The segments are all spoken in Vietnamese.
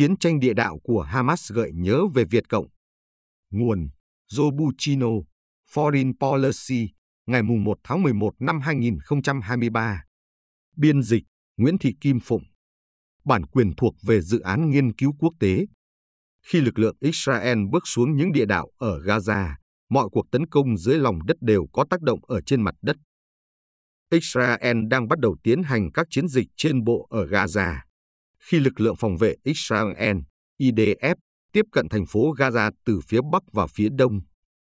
Chiến tranh địa đạo của Hamas gợi nhớ về Việt Cộng. Nguồn Zobuchino, Foreign Policy, ngày 1 tháng 11 năm 2023. Biên dịch Nguyễn Thị Kim Phụng. Bản quyền thuộc về dự án nghiên cứu quốc tế. Khi lực lượng Israel bước xuống những địa đạo ở Gaza, mọi cuộc tấn công dưới lòng đất đều có tác động ở trên mặt đất. Israel đang bắt đầu tiến hành các chiến dịch trên bộ ở Gaza. Khi lực lượng phòng vệ Israel, IDF, tiếp cận thành phố Gaza từ phía bắc và phía đông,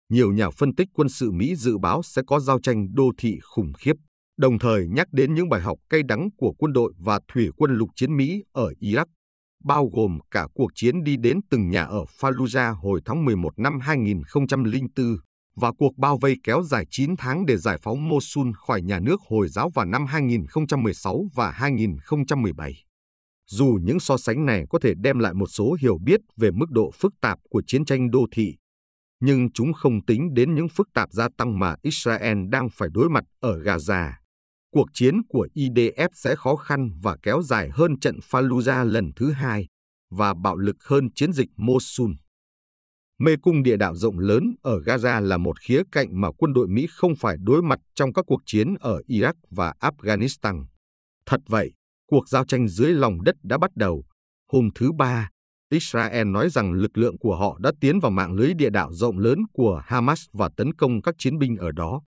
nhiều nhà phân tích quân sự Mỹ dự báo sẽ có giao tranh đô thị khủng khiếp, đồng thời nhắc đến những bài học cay đắng của quân đội và thủy quân lục chiến Mỹ ở Iraq, bao gồm cả cuộc chiến đi đến từng nhà ở Fallujah hồi tháng 11 năm 2004 và cuộc bao vây kéo dài 9 tháng để giải phóng Mosul khỏi nhà nước Hồi giáo vào năm 2016 và 2017. Dù những so sánh này có thể đem lại một số hiểu biết về mức độ phức tạp của chiến tranh đô thị, nhưng chúng không tính đến những phức tạp gia tăng mà Israel đang phải đối mặt ở Gaza. Cuộc chiến của IDF sẽ khó khăn và kéo dài hơn trận Fallujah lần thứ hai và bạo lực hơn chiến dịch Mosul. Mê cung địa đạo rộng lớn ở Gaza là một khía cạnh mà quân đội Mỹ không phải đối mặt trong các cuộc chiến ở Iraq và Afghanistan. Thật vậy, cuộc giao tranh dưới lòng đất đã bắt đầu. Hôm thứ Ba, Israel nói rằng lực lượng của họ đã tiến vào mạng lưới địa đạo rộng lớn của Hamas và tấn công các chiến binh ở đó.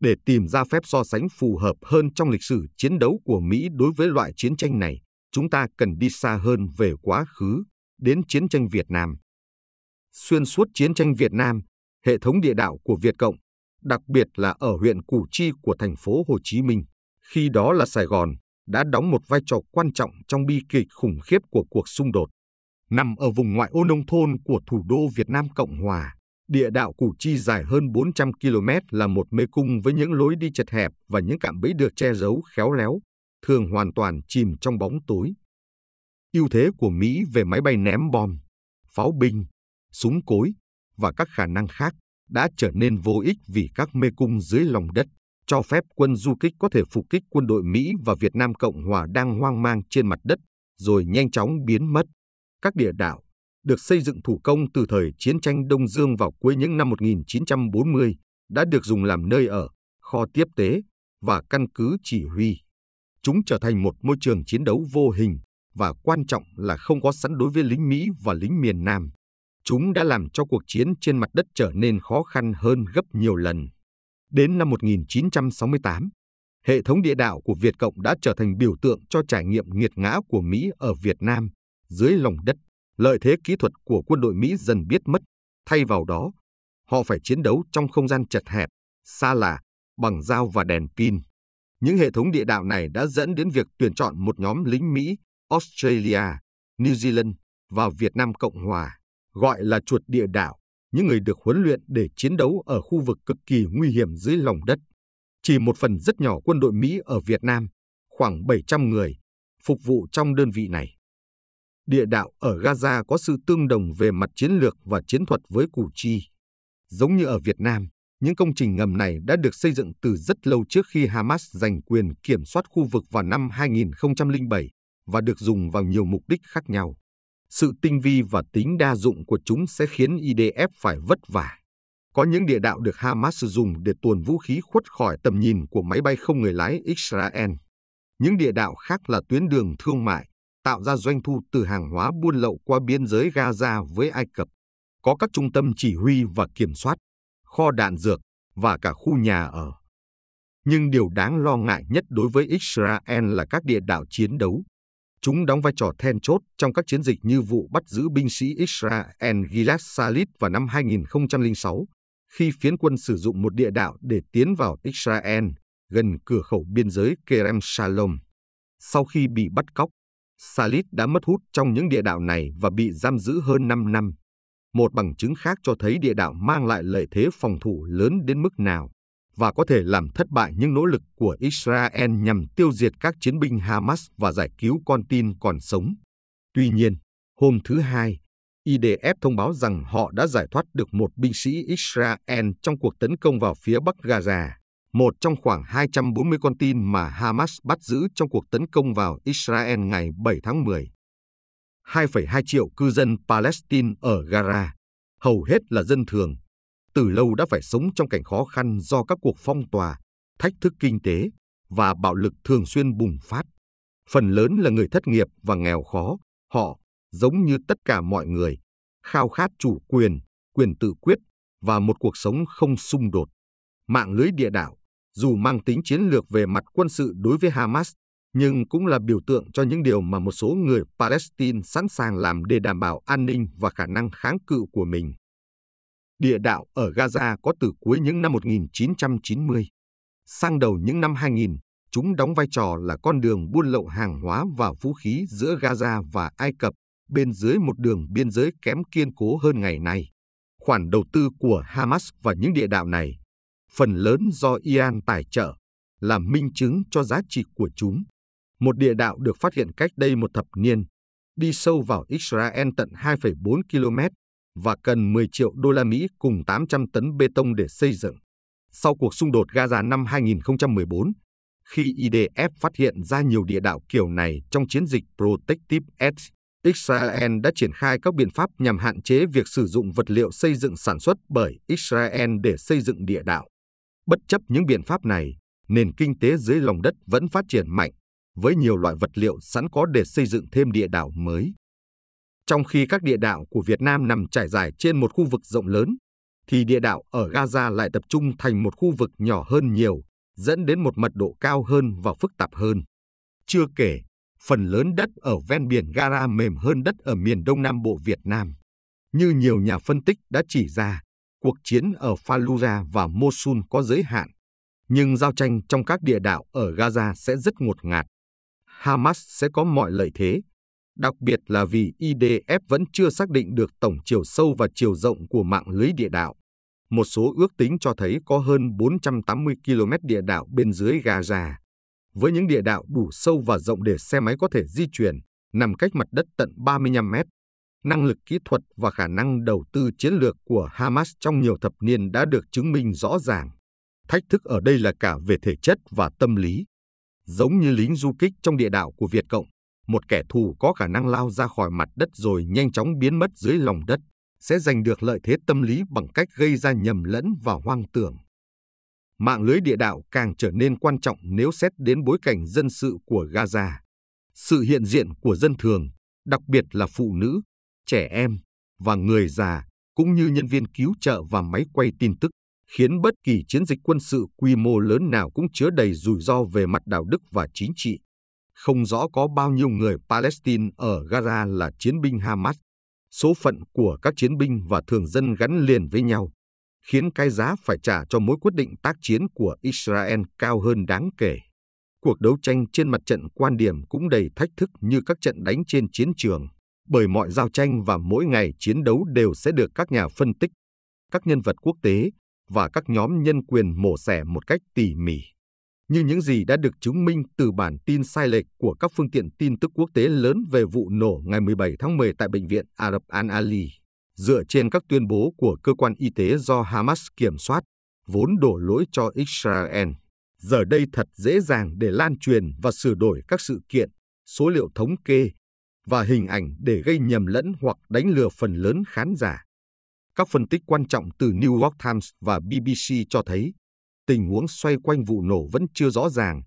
Để tìm ra phép so sánh phù hợp hơn trong lịch sử chiến đấu của Mỹ đối với loại chiến tranh này, chúng ta cần đi xa hơn về quá khứ, đến chiến tranh Việt Nam. Xuyên suốt chiến tranh Việt Nam, hệ thống địa đạo của Việt Cộng, đặc biệt là ở huyện Củ Chi của thành phố Hồ Chí Minh, khi đó là Sài Gòn, đã đóng một vai trò quan trọng trong bi kịch khủng khiếp của cuộc xung đột. Nằm ở vùng ngoại ô nông thôn của thủ đô Việt Nam Cộng Hòa, địa đạo Củ Chi dài hơn 400 km là một mê cung với những lối đi chật hẹp và những cạm bẫy được che giấu khéo léo, thường hoàn toàn chìm trong bóng tối. ưu thế của Mỹ về máy bay ném bom, pháo binh, súng cối và các khả năng khác đã trở nên vô ích vì các mê cung dưới lòng đất cho phép quân du kích có thể phục kích quân đội Mỹ và Việt Nam Cộng Hòa đang hoang mang trên mặt đất, rồi nhanh chóng biến mất. Các địa đạo được xây dựng thủ công từ thời chiến tranh Đông Dương vào cuối những năm 1940 đã được dùng làm nơi ở, kho tiếp tế và căn cứ chỉ huy. Chúng trở thành một môi trường chiến đấu vô hình và quan trọng là không có sẵn đối với lính Mỹ và lính miền Nam. Chúng đã làm cho cuộc chiến trên mặt đất trở nên khó khăn hơn gấp nhiều lần. Đến năm 1968, hệ thống địa đạo của Việt Cộng đã trở thành biểu tượng cho trải nghiệm nghiệt ngã của Mỹ ở Việt Nam. Dưới lòng đất, lợi thế kỹ thuật của quân đội Mỹ dần biết mất. Thay vào đó, họ phải chiến đấu trong không gian chật hẹp, xa lạ, bằng dao và đèn pin. Những hệ thống địa đạo này đã dẫn đến việc tuyển chọn một nhóm lính Mỹ, Australia, New Zealand và Việt Nam Cộng Hòa, gọi là chuột địa đạo những người được huấn luyện để chiến đấu ở khu vực cực kỳ nguy hiểm dưới lòng đất. Chỉ một phần rất nhỏ quân đội Mỹ ở Việt Nam, khoảng 700 người, phục vụ trong đơn vị này. Địa đạo ở Gaza có sự tương đồng về mặt chiến lược và chiến thuật với Củ Chi. Giống như ở Việt Nam, những công trình ngầm này đã được xây dựng từ rất lâu trước khi Hamas giành quyền kiểm soát khu vực vào năm 2007 và được dùng vào nhiều mục đích khác nhau. Sự tinh vi và tính đa dụng của chúng sẽ khiến IDF phải vất vả. Có những địa đạo được Hamas sử dụng để tuồn vũ khí khuất khỏi tầm nhìn của máy bay không người lái Israel. Những địa đạo khác là tuyến đường thương mại, tạo ra doanh thu từ hàng hóa buôn lậu qua biên giới Gaza với Ai Cập. Có các trung tâm chỉ huy và kiểm soát, kho đạn dược và cả khu nhà ở. Nhưng điều đáng lo ngại nhất đối với Israel là các địa đạo chiến đấu. Chúng đóng vai trò then chốt trong các chiến dịch như vụ bắt giữ binh sĩ Israel Gilad Shalit vào năm 2006, khi phiến quân sử dụng một địa đạo để tiến vào Israel, gần cửa khẩu biên giới Kerem Shalom. Sau khi bị bắt cóc, Salit đã mất hút trong những địa đạo này và bị giam giữ hơn 5 năm. Một bằng chứng khác cho thấy địa đạo mang lại lợi thế phòng thủ lớn đến mức nào và có thể làm thất bại những nỗ lực của Israel nhằm tiêu diệt các chiến binh Hamas và giải cứu con tin còn sống. Tuy nhiên, hôm thứ Hai, IDF thông báo rằng họ đã giải thoát được một binh sĩ Israel trong cuộc tấn công vào phía bắc Gaza, một trong khoảng 240 con tin mà Hamas bắt giữ trong cuộc tấn công vào Israel ngày 7 tháng 10. 2,2 triệu cư dân Palestine ở Gaza, hầu hết là dân thường, từ lâu đã phải sống trong cảnh khó khăn do các cuộc phong tỏa, thách thức kinh tế và bạo lực thường xuyên bùng phát. Phần lớn là người thất nghiệp và nghèo khó, họ, giống như tất cả mọi người, khao khát chủ quyền, quyền tự quyết và một cuộc sống không xung đột. Mạng lưới địa đạo, dù mang tính chiến lược về mặt quân sự đối với Hamas, nhưng cũng là biểu tượng cho những điều mà một số người Palestine sẵn sàng làm để đảm bảo an ninh và khả năng kháng cự của mình. Địa đạo ở Gaza có từ cuối những năm 1990. Sang đầu những năm 2000, chúng đóng vai trò là con đường buôn lậu hàng hóa và vũ khí giữa Gaza và Ai Cập bên dưới một đường biên giới kém kiên cố hơn ngày nay. Khoản đầu tư của Hamas vào những địa đạo này, phần lớn do Iran tài trợ, là minh chứng cho giá trị của chúng. Một địa đạo được phát hiện cách đây một thập niên, đi sâu vào Israel tận 2,4 km và cần 10 triệu đô la Mỹ cùng 800 tấn bê tông để xây dựng. Sau cuộc xung đột Gaza năm 2014, khi IDF phát hiện ra nhiều địa đạo kiểu này trong chiến dịch Protective Edge, Israel đã triển khai các biện pháp nhằm hạn chế việc sử dụng vật liệu xây dựng sản xuất bởi Israel để xây dựng địa đạo. Bất chấp những biện pháp này, nền kinh tế dưới lòng đất vẫn phát triển mạnh, với nhiều loại vật liệu sẵn có để xây dựng thêm địa đạo mới. Trong khi các địa đạo của Việt Nam nằm trải dài trên một khu vực rộng lớn, thì địa đạo ở Gaza lại tập trung thành một khu vực nhỏ hơn nhiều, dẫn đến một mật độ cao hơn và phức tạp hơn. Chưa kể, phần lớn đất ở ven biển Gara mềm hơn đất ở miền Đông Nam Bộ Việt Nam. Như nhiều nhà phân tích đã chỉ ra, cuộc chiến ở Fallujah và Mosul có giới hạn, nhưng giao tranh trong các địa đạo ở Gaza sẽ rất ngột ngạt. Hamas sẽ có mọi lợi thế, đặc biệt là vì IDF vẫn chưa xác định được tổng chiều sâu và chiều rộng của mạng lưới địa đạo. Một số ước tính cho thấy có hơn 480 km địa đạo bên dưới Gaza. Với những địa đạo đủ sâu và rộng để xe máy có thể di chuyển, nằm cách mặt đất tận 35 mét, năng lực kỹ thuật và khả năng đầu tư chiến lược của Hamas trong nhiều thập niên đã được chứng minh rõ ràng. Thách thức ở đây là cả về thể chất và tâm lý. Giống như lính du kích trong địa đạo của Việt Cộng, một kẻ thù có khả năng lao ra khỏi mặt đất rồi nhanh chóng biến mất dưới lòng đất, sẽ giành được lợi thế tâm lý bằng cách gây ra nhầm lẫn và hoang tưởng. Mạng lưới địa đạo càng trở nên quan trọng nếu xét đến bối cảnh dân sự của Gaza. Sự hiện diện của dân thường, đặc biệt là phụ nữ, trẻ em và người già, cũng như nhân viên cứu trợ và máy quay tin tức, khiến bất kỳ chiến dịch quân sự quy mô lớn nào cũng chứa đầy rủi ro về mặt đạo đức và chính trị. Không rõ có bao nhiêu người Palestine ở Gaza là chiến binh Hamas. Số phận của các chiến binh và thường dân gắn liền với nhau, khiến cái giá phải trả cho mối quyết định tác chiến của Israel cao hơn đáng kể. Cuộc đấu tranh trên mặt trận quan điểm cũng đầy thách thức như các trận đánh trên chiến trường, bởi mọi giao tranh và mỗi ngày chiến đấu đều sẽ được các nhà phân tích, các nhân vật quốc tế và các nhóm nhân quyền mổ xẻ một cách tỉ mỉ như những gì đã được chứng minh từ bản tin sai lệch của các phương tiện tin tức quốc tế lớn về vụ nổ ngày 17 tháng 10 tại bệnh viện Arab Al-Ali, dựa trên các tuyên bố của cơ quan y tế do Hamas kiểm soát, vốn đổ lỗi cho Israel. Giờ đây thật dễ dàng để lan truyền và sửa đổi các sự kiện, số liệu thống kê và hình ảnh để gây nhầm lẫn hoặc đánh lừa phần lớn khán giả. Các phân tích quan trọng từ New York Times và BBC cho thấy tình huống xoay quanh vụ nổ vẫn chưa rõ ràng,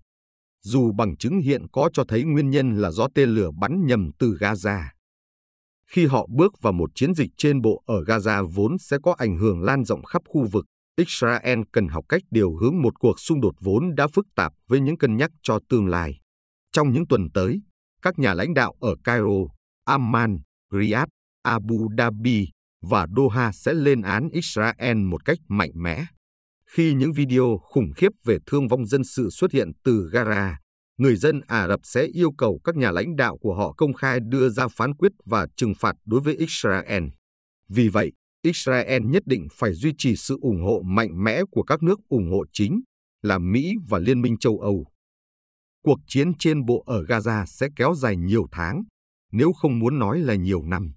dù bằng chứng hiện có cho thấy nguyên nhân là do tên lửa bắn nhầm từ Gaza. Khi họ bước vào một chiến dịch trên bộ ở Gaza vốn sẽ có ảnh hưởng lan rộng khắp khu vực, Israel cần học cách điều hướng một cuộc xung đột vốn đã phức tạp với những cân nhắc cho tương lai. Trong những tuần tới, các nhà lãnh đạo ở Cairo, Amman, Riyadh, Abu Dhabi và Doha sẽ lên án Israel một cách mạnh mẽ. Khi những video khủng khiếp về thương vong dân sự xuất hiện từ Gara, người dân Ả Rập sẽ yêu cầu các nhà lãnh đạo của họ công khai đưa ra phán quyết và trừng phạt đối với Israel. Vì vậy, Israel nhất định phải duy trì sự ủng hộ mạnh mẽ của các nước ủng hộ chính là Mỹ và Liên minh châu Âu. Cuộc chiến trên bộ ở Gaza sẽ kéo dài nhiều tháng, nếu không muốn nói là nhiều năm.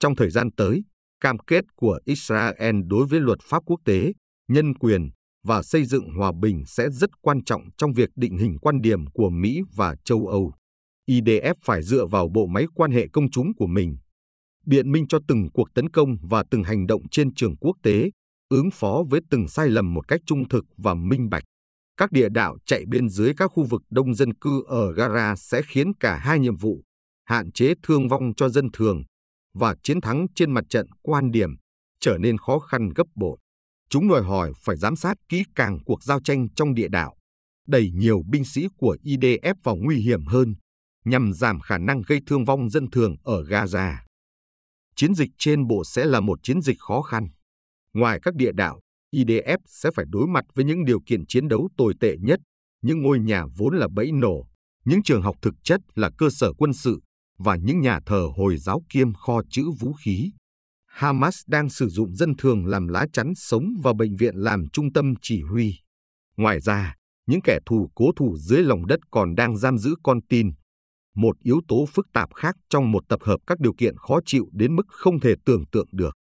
Trong thời gian tới, cam kết của Israel đối với luật pháp quốc tế, nhân quyền và xây dựng hòa bình sẽ rất quan trọng trong việc định hình quan điểm của Mỹ và châu Âu. IDF phải dựa vào bộ máy quan hệ công chúng của mình, biện minh cho từng cuộc tấn công và từng hành động trên trường quốc tế, ứng phó với từng sai lầm một cách trung thực và minh bạch. Các địa đạo chạy bên dưới các khu vực đông dân cư ở Gara sẽ khiến cả hai nhiệm vụ, hạn chế thương vong cho dân thường và chiến thắng trên mặt trận quan điểm, trở nên khó khăn gấp bội. Chúng đòi hỏi phải giám sát kỹ càng cuộc giao tranh trong địa đạo, đẩy nhiều binh sĩ của IDF vào nguy hiểm hơn, nhằm giảm khả năng gây thương vong dân thường ở Gaza. Chiến dịch trên bộ sẽ là một chiến dịch khó khăn. Ngoài các địa đạo, IDF sẽ phải đối mặt với những điều kiện chiến đấu tồi tệ nhất, những ngôi nhà vốn là bẫy nổ, những trường học thực chất là cơ sở quân sự và những nhà thờ Hồi giáo kiêm kho chữ vũ khí. Hamas đang sử dụng dân thường làm lá chắn sống và bệnh viện làm trung tâm chỉ huy. Ngoài ra, những kẻ thù cố thủ dưới lòng đất còn đang giam giữ con tin. Một yếu tố phức tạp khác trong một tập hợp các điều kiện khó chịu đến mức không thể tưởng tượng được.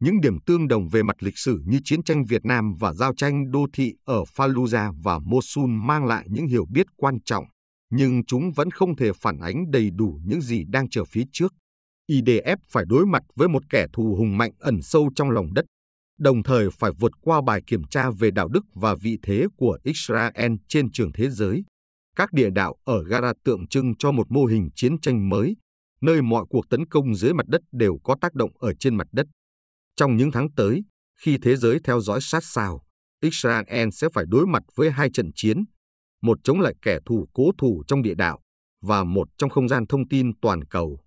Những điểm tương đồng về mặt lịch sử như chiến tranh Việt Nam và giao tranh đô thị ở Fallujah và Mosul mang lại những hiểu biết quan trọng, nhưng chúng vẫn không thể phản ánh đầy đủ những gì đang chờ phía trước. IDF phải đối mặt với một kẻ thù hùng mạnh ẩn sâu trong lòng đất, đồng thời phải vượt qua bài kiểm tra về đạo đức và vị thế của Israel trên trường thế giới. Các địa đạo ở Gara tượng trưng cho một mô hình chiến tranh mới, nơi mọi cuộc tấn công dưới mặt đất đều có tác động ở trên mặt đất. Trong những tháng tới, khi thế giới theo dõi sát sao, Israel sẽ phải đối mặt với hai trận chiến, một chống lại kẻ thù cố thủ trong địa đạo và một trong không gian thông tin toàn cầu.